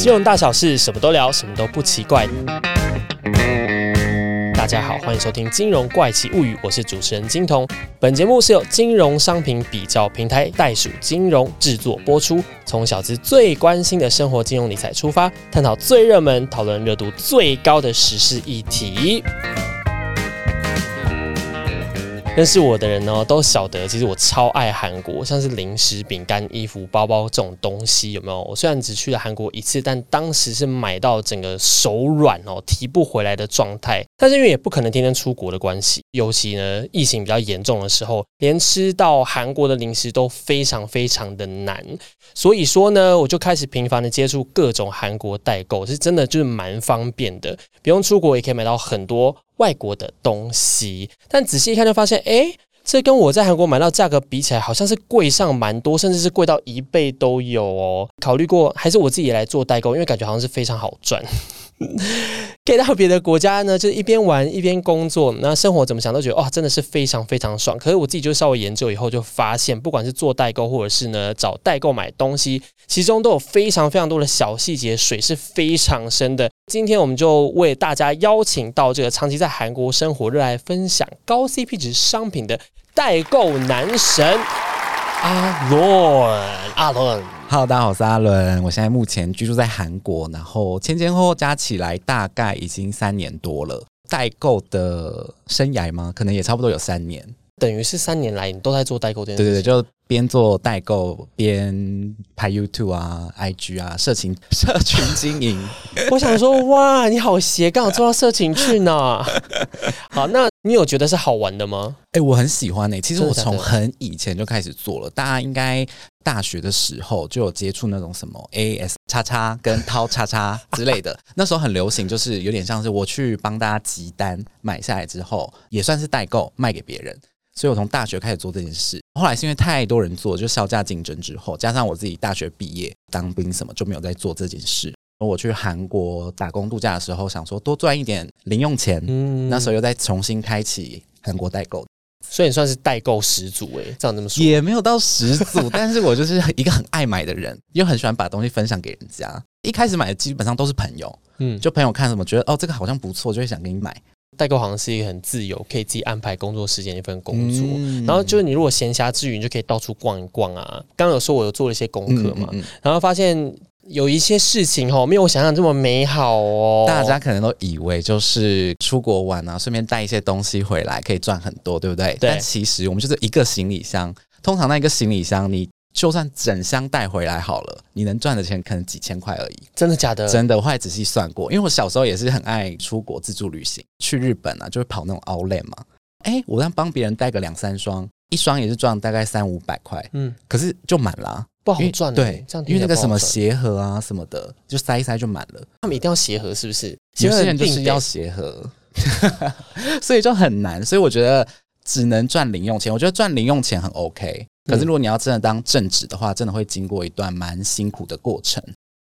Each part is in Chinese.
金融大小事，什么都聊，什么都不奇怪。大家好，欢迎收听《金融怪奇物语》，我是主持人金童。本节目是由金融商品比较平台袋鼠金融制作播出，从小资最关心的生活金融理财出发，探讨最热门、讨论热度最高的时事议题。认识我的人呢，都晓得，其实我超爱韩国，像是零食、饼干、衣服、包包这种东西，有没有？我虽然只去了韩国一次，但当时是买到整个手软哦，提不回来的状态。但是因为也不可能天天出国的关系，尤其呢疫情比较严重的时候，连吃到韩国的零食都非常非常的难。所以说呢，我就开始频繁的接触各种韩国代购，是真的就是蛮方便的，不用出国也可以买到很多。外国的东西，但仔细一看就发现，哎，这跟我在韩国买到价格比起来，好像是贵上蛮多，甚至是贵到一倍都有哦。考虑过，还是我自己来做代购，因为感觉好像是非常好赚。可以到别的国家呢，就是一边玩一边工作，那生活怎么想都觉得哇，真的是非常非常爽。可是我自己就稍微研究以后，就发现，不管是做代购，或者是呢找代购买东西，其中都有非常非常多的小细节，水是非常深的。今天我们就为大家邀请到这个长期在韩国生活、热爱分享高 CP 值商品的代购男神阿伦，阿伦。Hello，大家好，我是阿伦。我现在目前居住在韩国，然后前前后后加起来大概已经三年多了。代购的生涯吗？可能也差不多有三年。等于是三年来你都在做代购，对对对，就边做代购边拍 YouTube 啊、IG 啊，社群 社群经营。我想说，哇，你好斜杠，做到社群去呢。好，那你有觉得是好玩的吗？哎，我很喜欢诶。其实我从很以前就开始做了，大家应该大学的时候就有接触那种什么 AS 叉叉跟掏叉叉之类的。那时候很流行，就是有点像是我去帮大家集单买下来之后，也算是代购卖给别人。所以我从大学开始做这件事，后来是因为太多人做，就销价竞争之后，加上我自己大学毕业当兵什么就没有再做这件事。我去韩国打工度假的时候，想说多赚一点零用钱，嗯那时候又再重新开启韩国代购，所以你算是代购始祖诶。这样这么说也没有到始祖，但是我就是一个很爱买的人，又很喜欢把东西分享给人家。一开始买的基本上都是朋友，嗯，就朋友看什么觉得哦这个好像不错，就会想给你买。代购好像是一个很自由，可以自己安排工作时间一份工作。然后就是你如果闲暇之余，你就可以到处逛一逛啊。刚刚有说我有做了一些功课嘛，然后发现有一些事情哦，没有我想象这么美好哦。大家可能都以为就是出国玩啊，顺便带一些东西回来可以赚很多，对不对？但其实我们就是一个行李箱，通常那一个行李箱你。就算整箱带回来好了，你能赚的钱可能几千块而已。真的假的？真的，我后来仔细算过，因为我小时候也是很爱出国自助旅行，去日本啊，就会跑那种 Outlet 嘛。哎，我让帮别人带个两三双，一双也是赚大概三五百块。嗯，可是就满了，不好赚。对，这样因为那个什么鞋盒啊什么的，就塞一塞就满了。他们一定要鞋盒是不是？有些人就是要鞋盒，所以就很难。所以我觉得只能赚零用钱。我觉得赚零用钱很 OK。可是，如果你要真的当正职的话，真的会经过一段蛮辛苦的过程。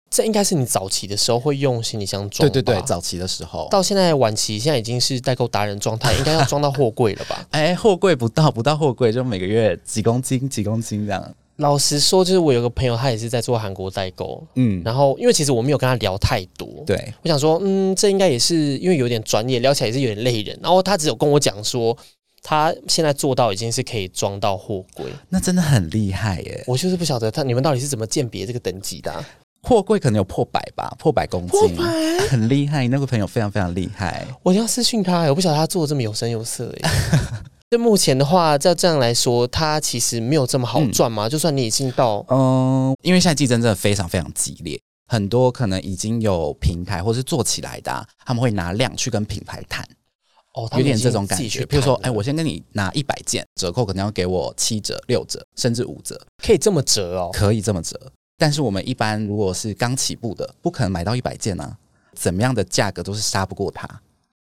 这应该是你早期的时候会用行李箱装。对对对，早期的时候。到现在晚期，现在已经是代购达人状态，应该要装到货柜了吧？哎，货柜不到，不到货柜就每个月几公斤、几公斤这样。老实说，就是我有个朋友，他也是在做韩国代购。嗯，然后因为其实我没有跟他聊太多。对，我想说，嗯，这应该也是因为有点专业，聊起来也是有点累人。然后他只有跟我讲说。他现在做到已经是可以装到货柜，那真的很厉害耶！我就是不晓得他你们到底是怎么鉴别这个等级的？货柜可能有破百吧，破百公斤，很厉害。那个朋友非常非常厉害，我要私讯他，我不晓得他做的这么有声有色耶。就目前的话，照这样来说，他其实没有这么好赚嘛。就算你已经到，嗯，因为现在竞争真的非常非常激烈，很多可能已经有平台或是做起来的，他们会拿量去跟品牌谈。哦，有点这种感觉。比如说，哎，我先跟你拿一百件，折扣可能要给我七折、六折，甚至五折，可以这么折哦？可以这么折。但是我们一般如果是刚起步的，不可能买到一百件啊，怎么样的价格都是杀不过他。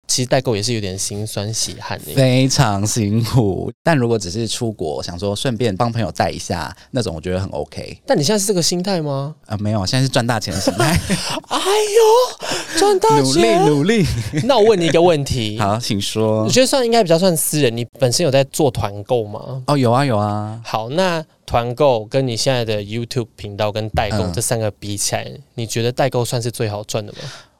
其实代购也是有点心酸血汗的。非常辛苦。但如果只是出国，想说顺便帮朋友带一下那种，我觉得很 OK。但你现在是这个心态吗？啊，没有，现在是赚大钱的心态。哎呦，赚大钱，努力努力。那我问你一个问题，好，请说。我觉得算应该比较算私人，你本身有在做团购吗？哦，有啊有啊。好，那团购跟你现在的 YouTube 频道跟代购这三个比起来，你觉得代购算是最好赚的吗？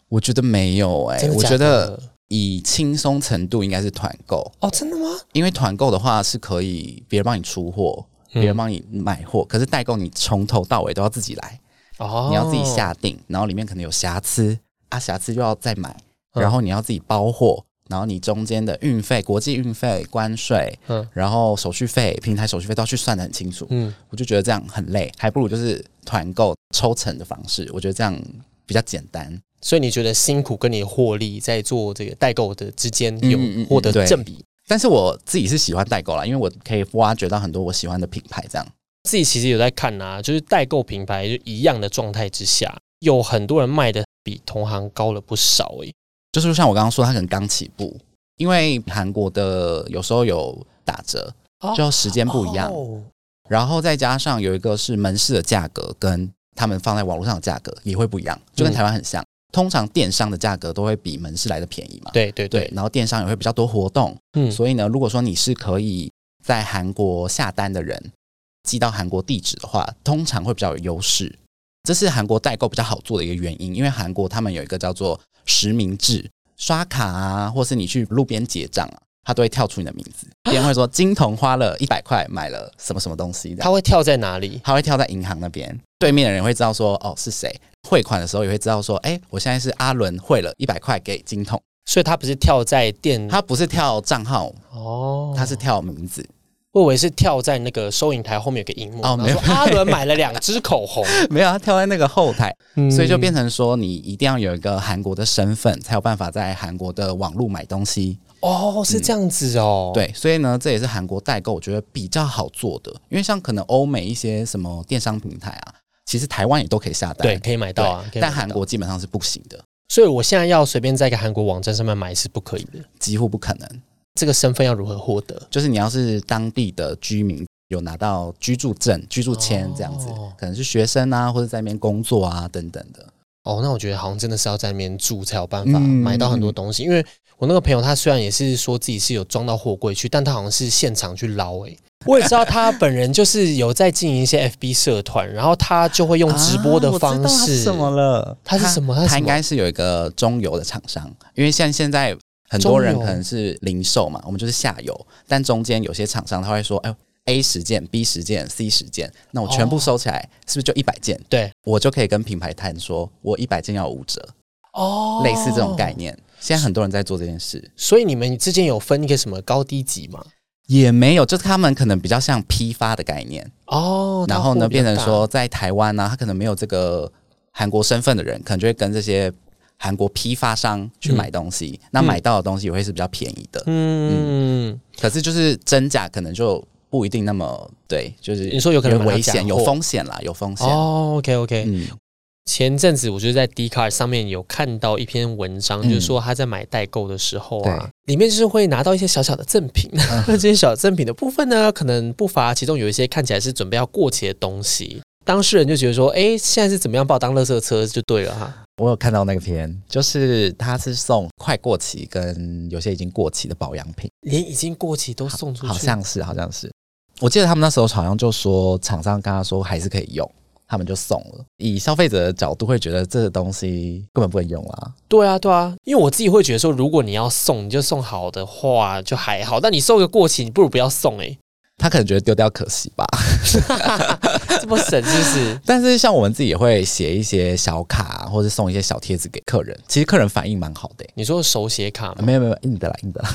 我觉得没有哎，我觉得以轻松程度应该是团购。哦，真的吗？因为团购的话是可以别人帮你出货，别人帮你买货，可是代购你从头到尾都要自己来。哦，你要自己下定，然后里面可能有瑕疵啊，瑕疵就要再买，然后你要自己包货，然后你中间的运费、国际运费、关税，嗯，然后手续费、平台手续费都要去算的很清楚，嗯，我就觉得这样很累，还不如就是团购抽成的方式，我觉得这样比较简单。所以你觉得辛苦跟你获利在做这个代购的之间有获得正比？但是我自己是喜欢代购啦，因为我可以挖掘到很多我喜欢的品牌。这样自己其实有在看啊，就是代购品牌就一样的状态之下，有很多人卖的比同行高了不少诶。就是像我刚刚说，他可能刚起步，因为韩国的有时候有打折，就时间不一样，然后再加上有一个是门市的价格跟他们放在网络上的价格也会不一样，就跟台湾很像。通常电商的价格都会比门市来的便宜嘛？对对对，然后电商也会比较多活动，嗯，所以呢，如果说你是可以在韩国下单的人，寄到韩国地址的话，通常会比较有优势。这是韩国代购比较好做的一个原因，因为韩国他们有一个叫做实名制，刷卡啊，或是你去路边结账啊。他都会跳出你的名字，别人会说金童花了一百块买了什么什么东西，他会跳在哪里？他会跳在银行那边，对面的人会知道说哦是谁，汇款的时候也会知道说，哎，我现在是阿伦汇了一百块给金童，所以他不是跳在店，他不是跳账号。哦，他是跳名字。我以为是跳在那个收银台后面有个荧幕哦，没有，阿伦买了两支口红，没有，他跳在那个后台，所以就变成说你一定要有一个韩国的身份，才有办法在韩国的网络买东西。哦，是这样子哦。对，所以呢，这也是韩国代购我觉得比较好做的，因为像可能欧美一些什么电商平台啊，其实台湾也都可以下单，对，可以买到啊。但韩国基本上是不行的，所以我现在要随便在一个韩国网站上面买是不可以的，几乎不可能。这个身份要如何获得？就是你要是当地的居民，有拿到居住证、居住签这样子，可能是学生啊，或者在那边工作啊等等的。哦，那我觉得好像真的是要在那边住才有办法买到很多东西，因为。我那个朋友，他虽然也是说自己是有装到货柜去，但他好像是现场去捞。诶，我也知道他本人就是有在经营一些 FB 社团，然后他就会用直播的方式。什么了？他是什么？他应该是有一个中游的厂商，因为像现在很多人可能是零售嘛，我们就是下游，但中间有些厂商他会说：“哎，A 十件、B 十件、C 十件，那我全部收起来，是不是就一百件？对我就可以跟品牌谈说，我一百件要五折。”哦，类似这种概念。现在很多人在做这件事，所以你们之间有分一个什么高低级吗？也没有，就是他们可能比较像批发的概念哦。然后呢，变成说在台湾呢，他可能没有这个韩国身份的人，可能就会跟这些韩国批发商去买东西，那买到的东西也会是比较便宜的。嗯，可是就是真假可能就不一定那么对，就是你说有可能危险，有风险啦，有风险。哦，OK OK，嗯。前阵子，我就在 d c a r 上面有看到一篇文章，就是说他在买代购的时候啊，里面就是会拿到一些小小的赠品。那这些小赠品的部分呢，可能不乏其中有一些看起来是准备要过期的东西。当事人就觉得说：“哎，现在是怎么样把我当垃圾车就对了哈。”我有看到那个片，就是他是送快过期跟有些已经过期的保养品，连已经过期都送出去，好像是，好像是。我记得他们那时候好像就说，厂商跟他说还是可以用。他们就送了。以消费者的角度，会觉得这个东西根本不能用啊。对啊，对啊，因为我自己会觉得说，如果你要送，你就送好的话就还好。但你送个过期，你不如不要送哎。他可能觉得丢掉可惜吧。这么省是不是？但是像我们自己也会写一些小卡，或者送一些小贴纸给客人。其实客人反应蛮好的。你说手写卡吗？没有没有，印的啦印的啦。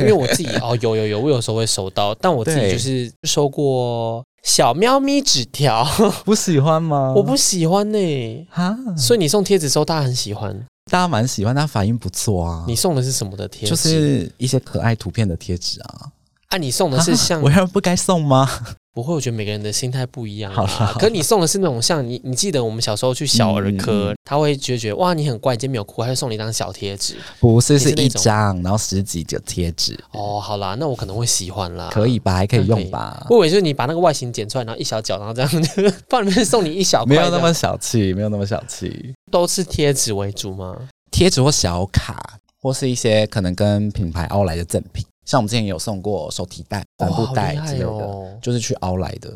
因为我自己哦有有有，我有时候会收到，但我自己就是收过。小喵咪纸条 不喜欢吗？我不喜欢呢。哈，所以你送贴纸时候，大家很喜欢，大家蛮喜欢，他反应不错啊。你送的是什么的贴？就是一些可爱图片的贴纸啊。啊，你送的是像我要不该送吗？不会，我觉得每个人的心态不一样好啦啊。可你送的是那种像你，你记得我们小时候去小儿科，嗯他会觉得哇你很乖，你今天没有哭，他就送你一张小贴纸。不是，是一张，然后十几个贴纸，哦，好啦，那我可能会喜欢啦。可以吧？还可以用吧？我以为就是你把那个外形剪出来，然后一小角，然后这样就 放里面送你一小块，没有那么小气，没有那么小气。都是贴纸为主吗？贴纸或小卡，或是一些可能跟品牌奥莱的赠品，像我们之前也有送过手提袋、帆布袋之类的，哦就是去凹来的。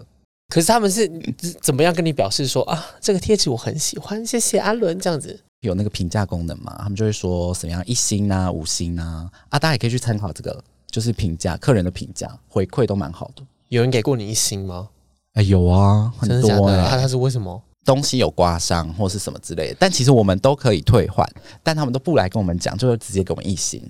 可是他们是怎么样跟你表示说啊，这个贴纸我很喜欢，谢谢阿伦这样子。有那个评价功能嘛，他们就会说怎么样一星啊、五星啊，啊，大家也可以去参考这个，就是评价客人的评价回馈都蛮好的。有人给过你一星吗？哎，有啊，很？多哎、他他是为什么？东西有刮伤或是什么之类的，但其实我们都可以退换，但他们都不来跟我们讲，就是直接给我们一星。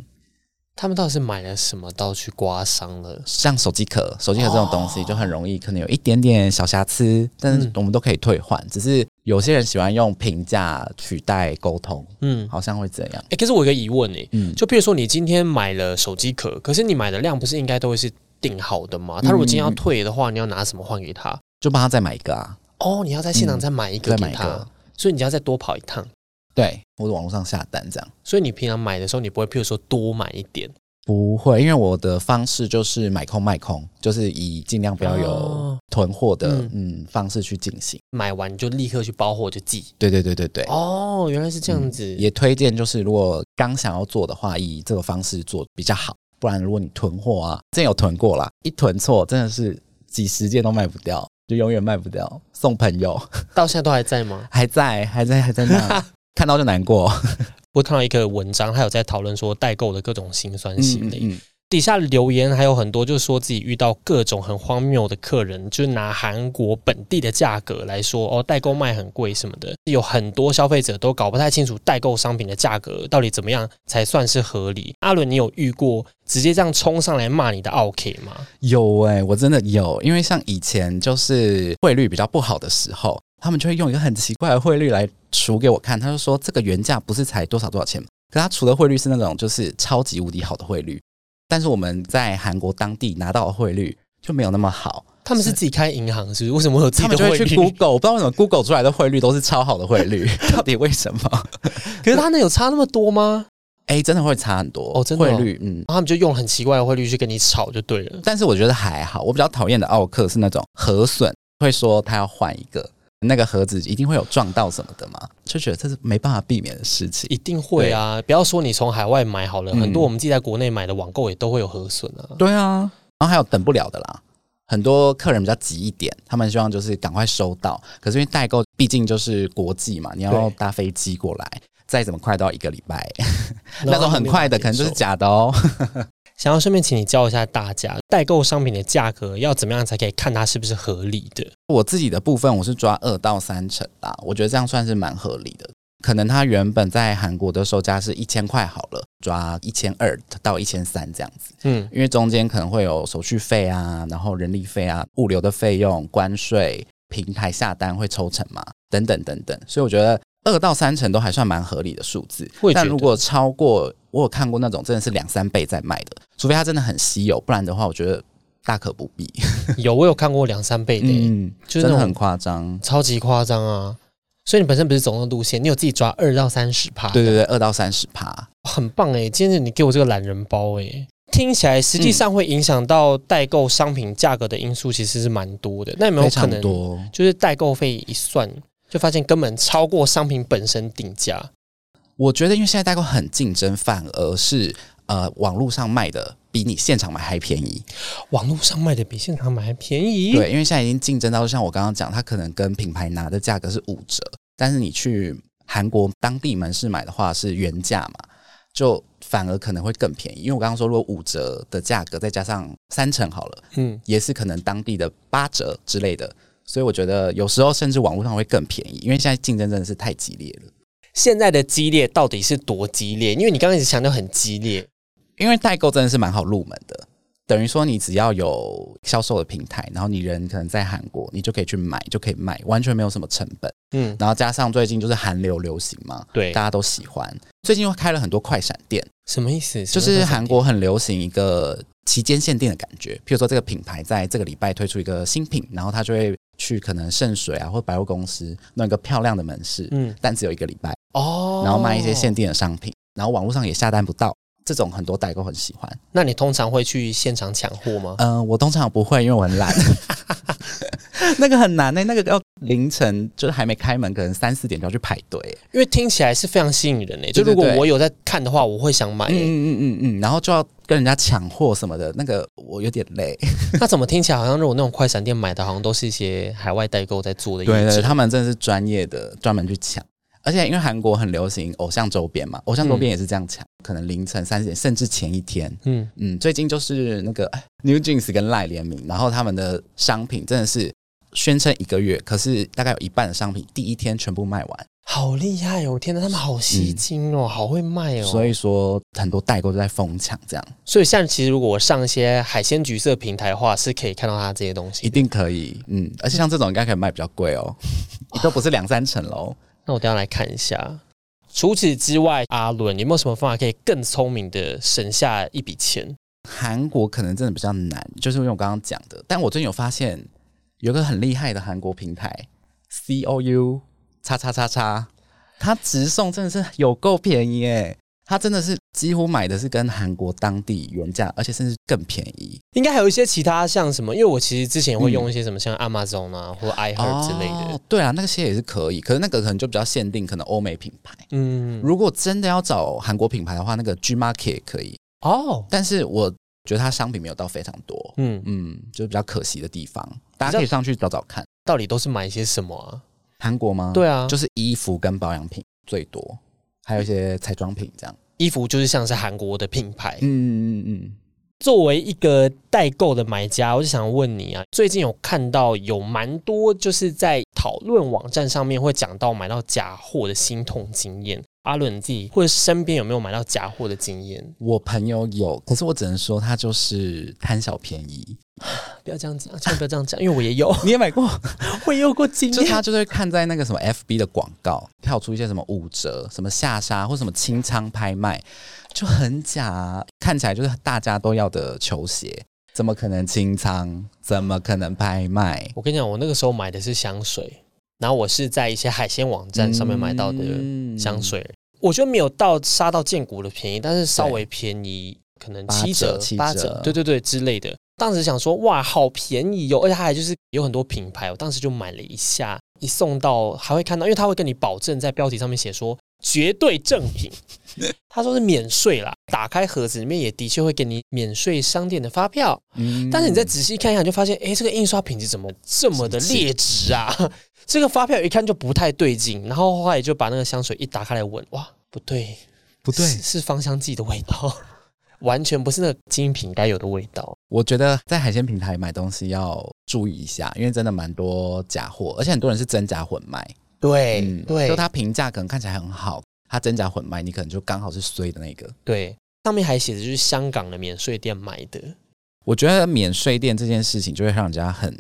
他们到底是买了什么刀去刮伤了？像手机壳，手机壳这种东西就很容易可能有一点点小瑕疵，但是嗯我们都可以退换。只是有些人喜欢用评价取代沟通，嗯，好像会这样。哎、可是我有个疑问哎、嗯，就比如说你今天买了手机壳，可是你买的量不是应该都会是定好的吗？他如果今天要退的话，你要拿什么换给他？就帮他再买一个啊，哦，你要在现场再买一个再给他，买一个。所以你要再多跑一趟。对，或者网络上下单这样。所以你平常买的时候，你不会譬如说多买一点，不会，因为我的方式就是买空卖空，就是以尽量不要有哦囤货的嗯嗯方式去进行。买完就立刻去包货就寄。对对对对对。哦，原来是这样子。也推荐就是如果刚想要做的话，以这个方式做比较好。不然如果你囤货啊，之前有囤过啦，一囤错真的是几十件都卖不掉，就永远卖不掉。送朋友 到现在都还在吗？还在，还在，还在那，看到就难过。我看到一个文章，还有在讨论说代购的各种辛酸心理。嗯底下留言还有很多，就是说自己遇到各种很荒谬的客人，就是拿韩国本地的价格来说，哦，代购卖很贵什么的。有很多消费者都搞不太清楚代购商品的价格到底怎么样才算是合理。阿伦，你有遇过直接这样冲上来骂你的 OK 吗？有哎、我真的有，因为像以前就是汇率比较不好的时候，他们就会用一个很奇怪的汇率来除给我看，他就说这个原价不是才多少多少钱，可他除的汇率是那种就是超级无敌好的汇率，但是我们在韩国当地拿到的汇率就没有那么好，他们是自己开银行，是不是？为什么会有自他们就会去己的汇率？Google，我不知道为什么 Google 出来的汇率都是超好的汇率，到底为什么？可是他那有差那么多吗？哎、真的会差很多哦真的哦汇率，嗯。他们就用很奇怪的汇率去跟你吵就对了。但是我觉得还好，我比较讨厌的奥克是那种核损，会说他要换一个，那个盒子一定会有撞到什么的嘛，就觉得这是没办法避免的事情。一定会啊！不要说你从海外买好了，嗯很多我们自己在国内买的网购也都会有核损啊。对啊，然后还有等不了的啦。很多客人比较急一点，他们希望就是赶快收到。可是因为代购毕竟就是国际嘛，你要搭飞机过来，再怎么快都要一个礼拜。那种很快的可能就是假的哦。想要顺便请你教一下大家，代购商品的价格要怎么样才可以看它是不是合理的？我自己的部分我是抓二到三成啦，我觉得这样算是蛮合理的。可能它原本在韩国的售价是一千块好了，抓一千二到一千三这样子，嗯，因为中间可能会有手续费啊，然后人力费啊、物流的费用、关税、平台下单会抽成嘛，等等等等，所以我觉得二到三成都还算蛮合理的数字但如果超过，我有看过那种真的是两三倍在卖的，除非它真的很稀有，不然的话，我觉得大可不必。有我有看过两三倍的、嗯，就是那种真的很夸张。超级夸张啊！所以你本身不是走那个路线，你有自己抓二到三十趴，对对对，二到三十趴。很棒哎！今天你给我这个懒人包哎，听起来实际上会影响到代购商品价格的因素其实是蛮多的。那有没有可能。就是代购费一算，就发现根本超过商品本身定价？我觉得，因为现在代购很竞争，反而是呃网络上卖的比你现场买还便宜。网络上卖的比现场买还便宜。对，因为现在已经竞争到像我刚刚讲，它可能跟品牌拿的价格是五折，但是你去韩国当地门市买的话是原价嘛，就反而可能会更便宜。因为我刚刚说，如果五折的价格再加上三成好了，嗯，也是可能当地的八折之类的。所以我觉得有时候甚至网络上会更便宜，因为现在竞争真的是太激烈了。现在的激烈到底是多激烈？因为你刚开始强调很激烈，因为代购真的是蛮好入门的，等于说你只要有销售的平台，然后你人可能在韩国，你就可以去买，就可以卖，完全没有什么成本。嗯，然后加上最近就是韩流流行嘛，对，大家都喜欢。最近又开了很多快闪店，什么意思？就是韩国很流行一个期间限定的感觉，譬如说这个品牌在这个礼拜推出一个新品，然后它就会去可能圣水啊或百货公司弄一个漂亮的门市，嗯，但只有一个礼拜哦，然后卖一些限定的商品，然后网络上也下单不到。这种很多代购很喜欢。那你通常会去现场抢货吗？嗯，我通常不会，因为我很懒。那个很难呢，那个要凌晨就是还没开门，可能三四点就要去排队。因为听起来是非常吸引人诶。就如果我有在看的话，我会想买。嗯嗯嗯嗯，然后就要跟人家抢货什么的，那个我有点累。那怎么听起来好像如果那种快闪店买的，好像都是一些海外代购在做的？对对，他们真的是专业的，专门去抢。而且因为韩国很流行偶像周边嘛，偶像周边也是这样抢，可能凌晨三四点，甚至前一天。嗯嗯，最近就是那个 New Jeans 跟赖联名，然后他们的商品真的是宣称一个月，可是大概有一半的商品第一天全部卖完，好厉害哦！天哪，他们好吸睛哦，好会卖哦。所以说很多代购都在疯抢这样。所以像其实如果我上一些海鲜橘色平台的话，是可以看到它这些东西，一定可以。嗯，而且像这种应该可以卖比较贵哦，都不是两三层楼。那我等下来看一下。除此之外，阿伦有没有什么方法可以更聪明的省下一笔钱？韩国可能真的比较难，就是因为我刚刚讲的。但我最近有发现，有个很厉害的韩国平台，C O U 叉叉叉叉，它直送真的是有够便宜诶。他真的是几乎买的是跟韩国当地原价，而且甚至更便宜。应该还有一些其他像什么，因为我其实之前会用一些什么像 Amazon 啊或 iHeart 之类的。对啊，那些也是可以，可是那个可能就比较限定，可能欧美品牌。嗯，如果真的要找韩国品牌的话，那个 G Market 可以哦。但是我觉得它商品没有到非常多。嗯嗯，就是比较可惜的地方。大家可以上去找找看，到底都是买一些什么啊？韩国吗？对啊，就是衣服跟保养品最多。还有一些彩妆品，这样衣服就是像是韩国的品牌。嗯嗯嗯。作为一个代购的买家，我就想问你啊，最近有看到有蛮多就是在讨论网站上面会讲到买到假货的心痛经验。阿伦自己或者身边有没有买到假货的经验？我朋友有，可是我只能说他就是贪小便宜。不要这样讲，千万不要这样讲，因为我也有，你也买过，我也有过经验。就他就会看在那个什么 FB 的广告，跳出一些什么五折、什么下杀或什么清仓拍卖，就很假，看起来就是大家都要的球鞋，怎么可能清仓？怎么可能拍卖？我跟你讲，我那个时候买的是香水。然后我是在一些海鲜网站上面买到的香水，我觉得没有到杀到见骨的便宜，但是稍微便宜，可能七折、八折，对对对之类的。当时想说，哇，好便宜哟！而且它还就是有很多品牌，我当时就买了一下，一送到还会看到，因为他会跟你保证在标题上面写说绝对正品，他说是免税啦。打开盒子里面也的确会给你免税商店的发票，但是你再仔细看一下，就发现，哎，这个印刷品质怎么这么的劣质啊？这个发票一看就不太对劲，然后后来就把那个香水一打开来闻，哇，不对，不对，是芳香剂的味道，完全不是那个精品该有的味道。我觉得在海鲜平台买东西要注意一下，因为真的蛮多假货，而且很多人是真假混卖。对，对，就它评价可能看起来很好，它真假混卖，你可能就刚好是衰的那个。对，上面还写着就是香港的免税店买的。我觉得免税店这件事情就会让人家很。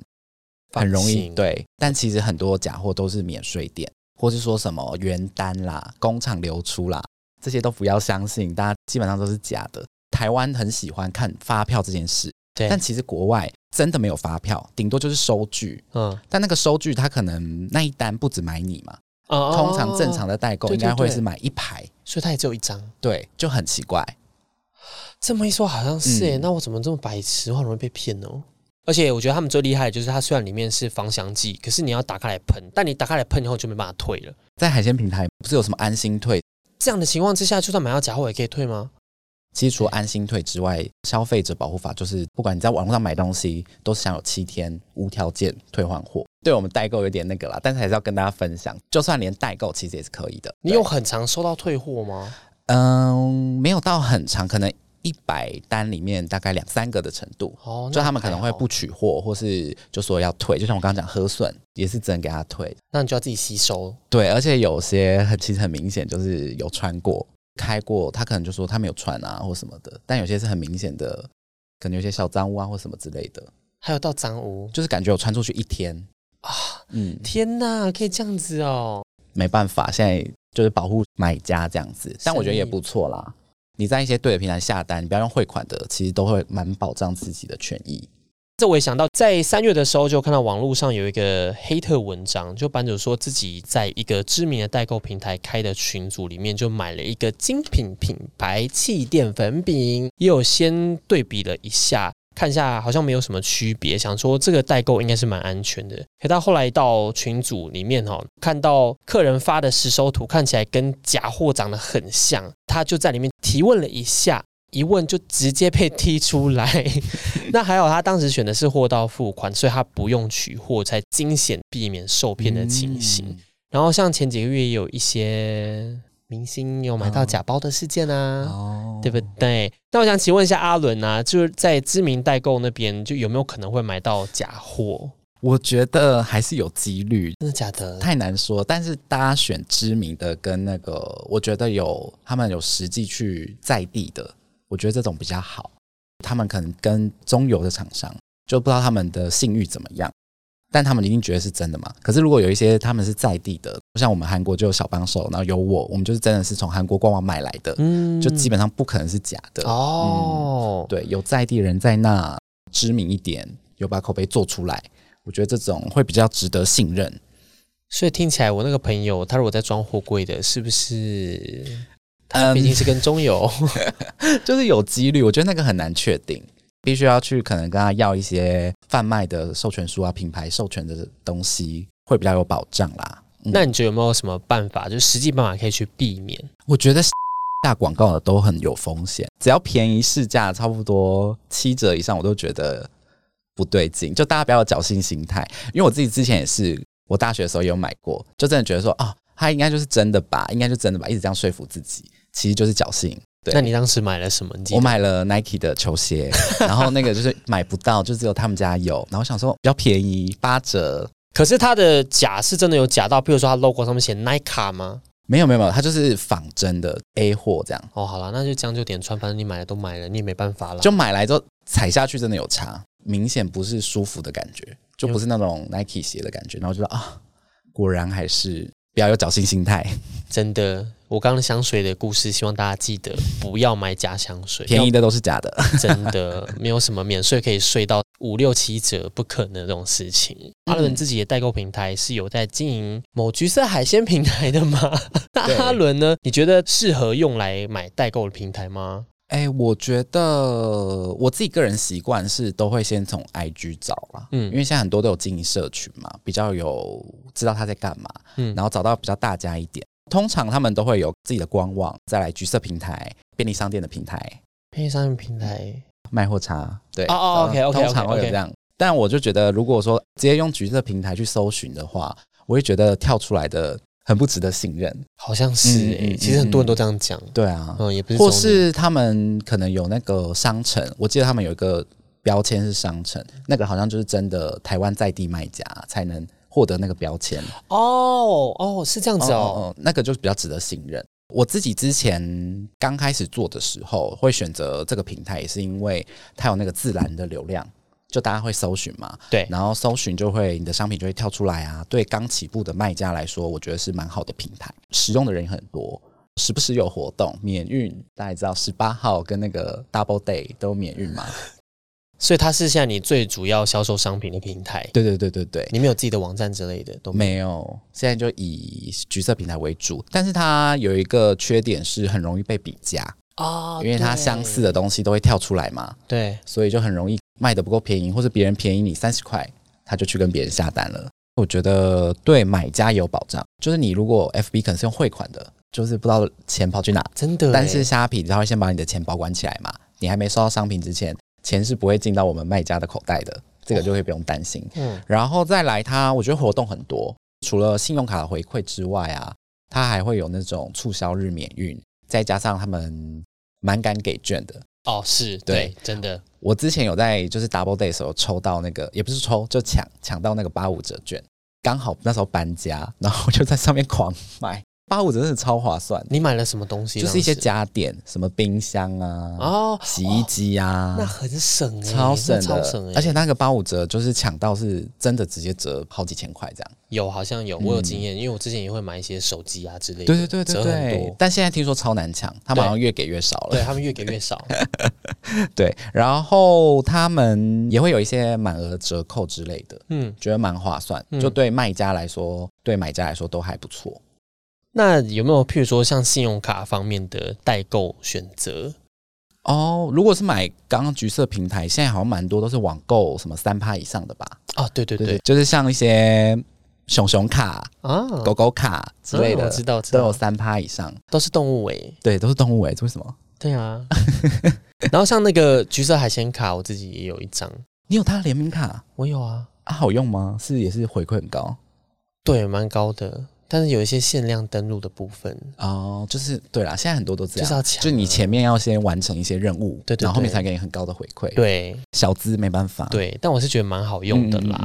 很容易对，但其实很多假货都是免税店，或是说什么原单啦、工厂流出啦，这些都不要相信，大家基本上都是假的。台湾很喜欢看发票这件事，对，但其实国外真的没有发票，顶多就是收据。嗯，但那个收据他可能那一单不止买你嘛，通常正常的代购应该会是买一排，所以他也只有一张，对，就很奇怪。这么一说好像是诶，那我怎么这么白痴，我容易被骗哦？而且我觉得他们最厉害的就是它虽然里面是芳香剂，可是你要打开来喷，但你打开来喷以后就没办法退了。在海鲜平台不是有什么安心退这样的情况之下，就算买到假货也可以退吗？其实除了安心退之外，消费者保护法就是不管你在网络上买东西，都是享有七天无条件退换货。对我们代购有点那个啦，但是还是要跟大家分享，就算连代购其实也是可以的。你有很常收到退货吗？嗯，没有到很长，可能。一百单里面大概两三个的程度，哦，就他们可能会不取货，或是就说要退，就像我刚刚讲，核损也是只能给他退，那你就要自己吸收。对，而且有些很其实很明显就是有穿过、开过，他可能就说他没有穿啊或什么的，但有些是很明显的可能有些小脏污啊或什么之类的，还有到脏污，就是感觉我穿出去一天。啊，嗯，天哪，可以这样子哦，没办法，现在就是保护买家这样子，但我觉得也不错啦。你在一些对的平台下单，你不要用汇款的，其实都会蛮保障自己的权益。这我也想到，在三月的时候就看到网络上有一个黑特文章，就版主说自己在一个知名的代购平台开的群组里面就买了一个精品品牌气垫粉饼，也有先对比了一下，看一下好像没有什么区别，想说这个代购应该是蛮安全的。可到后来到群组里面哈，看到客人发的实收图看起来跟假货长得很像，他就在里面提问了一下。一问就直接被踢出来，那还好他当时选的是货到付款，所以他不用取货，才惊险避免受骗的情形。然后像前几个月也有一些明星有买到假包的事件啊，对不对？那我想请问一下阿伦啊，就是在知名代购那边，就有没有可能会买到假货？我觉得还是有几率，真的假的？太难说。但是大家选知名的跟那个，我觉得有他们有实际去在地的。我觉得这种比较好，他们可能跟中游的厂商就不知道他们的信誉怎么样，但他们一定觉得是真的嘛。可是如果有一些他们是在地的，像我们韩国就有小帮手，然后有我，我们就是真的是从韩国官网买来的，嗯，就基本上不可能是假的哦。对，有在地人在那知名一点，有把口碑做出来，我觉得这种会比较值得信任。所以听起来，我那个朋友他如果在装货柜的，是不是？嗯，毕竟是跟中游，就是有几率。我觉得那个很难确定，必须要去可能跟他要一些贩卖的授权书啊、品牌授权的东西，会比较有保障啦。那你觉得有没有什么办法，就是实际办法可以去避免？我觉得 下广告的都很有风险，只要便宜市价差不多七折以上，我都觉得不对劲。就大家不要侥幸心态，因为我自己之前也是，我大学的时候有买过，就真的觉得说啊，它应该就是真的吧，应该就真的吧，一直这样说服自己。其实就是侥幸。对那你当时买了什么？我买了 Nike 的球鞋，然后那个就是买不到，就只有他们家有。然后想说比较便宜，八折。可是它的假是真的有假到，比如说它 logo 上面写 Nike 吗？没有没有没有，它就是仿真的 A 货这样。哦，好了，那就将就点穿，反正你买了都买了，你也没办法了。就买来之后踩下去真的有差，明显不是舒服的感觉，就不是那种 Nike 鞋的感觉。然后就说啊，果然还是。不要有侥幸心态，真的。我刚刚香水的故事，希望大家记得不要买假香水，便宜的都是假的，真的没有什么免税可以税到五六七折，不可能这种事情。阿伦自己的代购平台是有在经营某橘色海鲜平台的吗？那阿伦呢？你觉得适合用来买代购的平台吗？哎，我觉得我自己个人习惯是都会先从 IG 找啦，嗯，因为现在很多都有经营社群嘛，比较有知道他在干嘛，嗯，然后找到比较大家一点，通常他们都会有自己的官网，再来橘色平台、便利商店的平台、便利商店平台卖货差，对，哦哦，OK OK，通常会有这样，但我就觉得如果说直接用橘色平台去搜寻的话，我会觉得跳出来的。很不值得信任，好像是诶。其实很多人都这样讲。对啊，嗯，也不是。或是他们可能有那个商城，我记得他们有一个标签是商城，那个好像就是真的台湾在地卖家才能获得那个标签。哦哦，是这样子哦。那个就比较值得信任。我自己之前刚开始做的时候，会选择这个平台，也是因为它有那个自然的流量。就大家会搜寻嘛，对，然后搜寻就会你的商品就会跳出来啊。对刚起步的卖家来说，我觉得是蛮好的平台，使用的人很多，时不时有活动免运，大家知道十八号跟那个 Double Day 都免运嘛。所以它是现在你最主要销售商品的平台。对对对对对，你们有自己的网站之类的都没有，现在就以橘色平台为主，但是它有一个缺点是很容易被比价哦，因为它相似的东西都会跳出来嘛，对，所以就很容易。卖的不够便宜，或是别人便宜你三十块，他就去跟别人下单了。我觉得对买家有保障，就是你如果 FB 可能是用汇款的，就是不知道钱跑去哪，真的。但是虾皮他会先把你的钱保管起来嘛，你还没收到商品之前，钱是不会进到我们卖家的口袋的，这个就会不用担心。嗯，然后再来，它我觉得活动很多，除了信用卡的回馈之外啊，它还会有那种促销日免运，再加上他们蛮敢给券的。哦，是对，真的。我之前有在就是 Double Day 时候抽到那个，也不是抽，就抢抢到那个八五折券，刚好那时候搬家，然后就在上面狂买，八五折真的超划算。你买了什么东西？就是一些家电，什么冰箱啊，哦，洗衣机啊，那很省哎，超省的，超省而且那个八五折就是抢到是真的直接折好几千块这样。有好像有，我有经验，因为我之前也会买一些手机啊之类的，对对对对对。但现在听说超难抢，他们好像越给越少了。对他们越给越少。对，然后他们也会有一些满额折扣之类的，嗯，觉得蛮划算，就对卖家来说，对买家来说都还不错。那有没有譬如说像信用卡方面的代购选择？哦，如果是买刚刚橘色平台，现在好像蛮多都是网购什么三趴以上的吧？哦，对对对，就是像一些熊熊卡啊、狗狗卡之类的，知道都有三趴以上，都是动物尾，对，都是动物尾，为什么？对啊。然后像那个橘色海鲜卡，我自己也有一张。你有它联名卡？我有啊。啊，好用吗？是也是回馈很高？对，蛮高的。但是有一些限量登录的部分。哦，就是对啦，现在很多都这样，就是要抢，就你前面要先完成一些任务，对对，然后后面才给你很高的回馈，对，小资没办法，对，但我是觉得蛮好用的啦。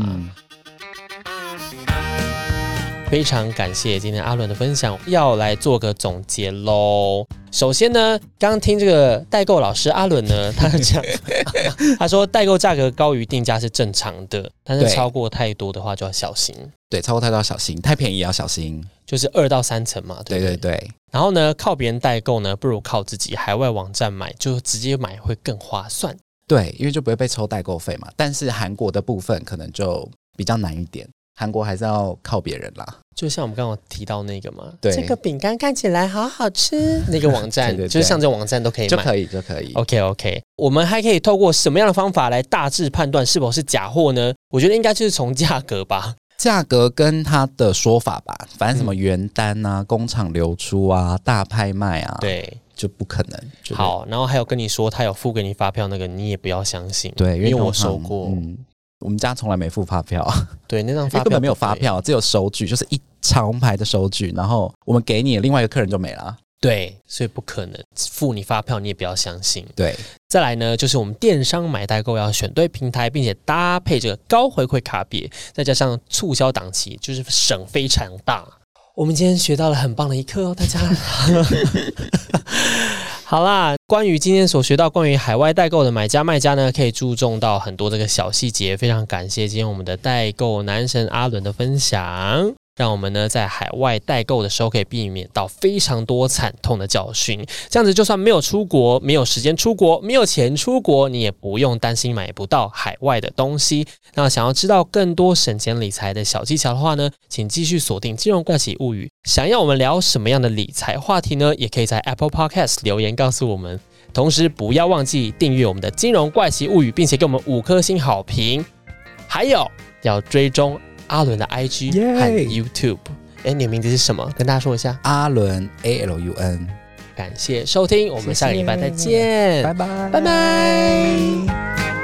非常感谢今天阿伦的分享，要来做个总结喽。首先呢，刚刚听这个代购老师阿伦呢，他讲，他说代购价格高于定价是正常的，但是超过太多的话就要小心。对，超过太多要小心，太便宜也要小心。就是二到三层嘛，对对对。然后呢，靠别人代购呢，不如靠自己海外网站买，就直接买会更划算。对，因为就不会被抽代购费嘛。但是韩国的部分可能就比较难一点。韩国还是要靠别人啦，就像我们刚刚提到那个嘛，对，这个饼干看起来好好吃，那个网站就是像这种网站都可以买，就可以就可以。OK OK，我们还可以透过什么样的方法来大致判断是否是假货呢？我觉得应该就是从价格吧，价格跟他的说法吧，反正什么原单啊、工厂流出啊、大拍卖啊，对，就不可能。好，然后还有跟你说他有付给你发票那个，你也不要相信，对，因为我收过。我们家从来没付发票，对，那张发根本没有发票，只有收据，就是一长排的收据，然后我们给你，另外一个客人就没了。对，所以不可能付你发票，你也不要相信。对，再来呢，就是我们电商买代购要选对平台，并且搭配这个高回馈卡别，再加上促销档期，就是省非常大。我们今天学到了很棒的一课哦，大家。好啦，关于今天所学到关于海外代购的买家卖家呢，可以注重到很多这个小细节。非常感谢今天我们的代购男神阿伦的分享。让我们呢在海外代购的时候可以避免到非常多惨痛的教训，这样子就算没有出国、没有时间出国、没有钱出国，你也不用担心买不到海外的东西。那想要知道更多省钱理财的小技巧的话呢，请继续锁定《金融怪奇物语》。想要我们聊什么样的理财话题呢？也可以在 Apple Podcast 留言告诉我们。同时不要忘记订阅我们的《金融怪奇物语》，并且给我们五颗星好评。还有要追踪。阿伦的 IG 和 YouTube，哎，你的名字是什么？跟大家说一下。阿伦 A L U N，感谢收听，我们下个礼拜再见，拜拜，拜拜。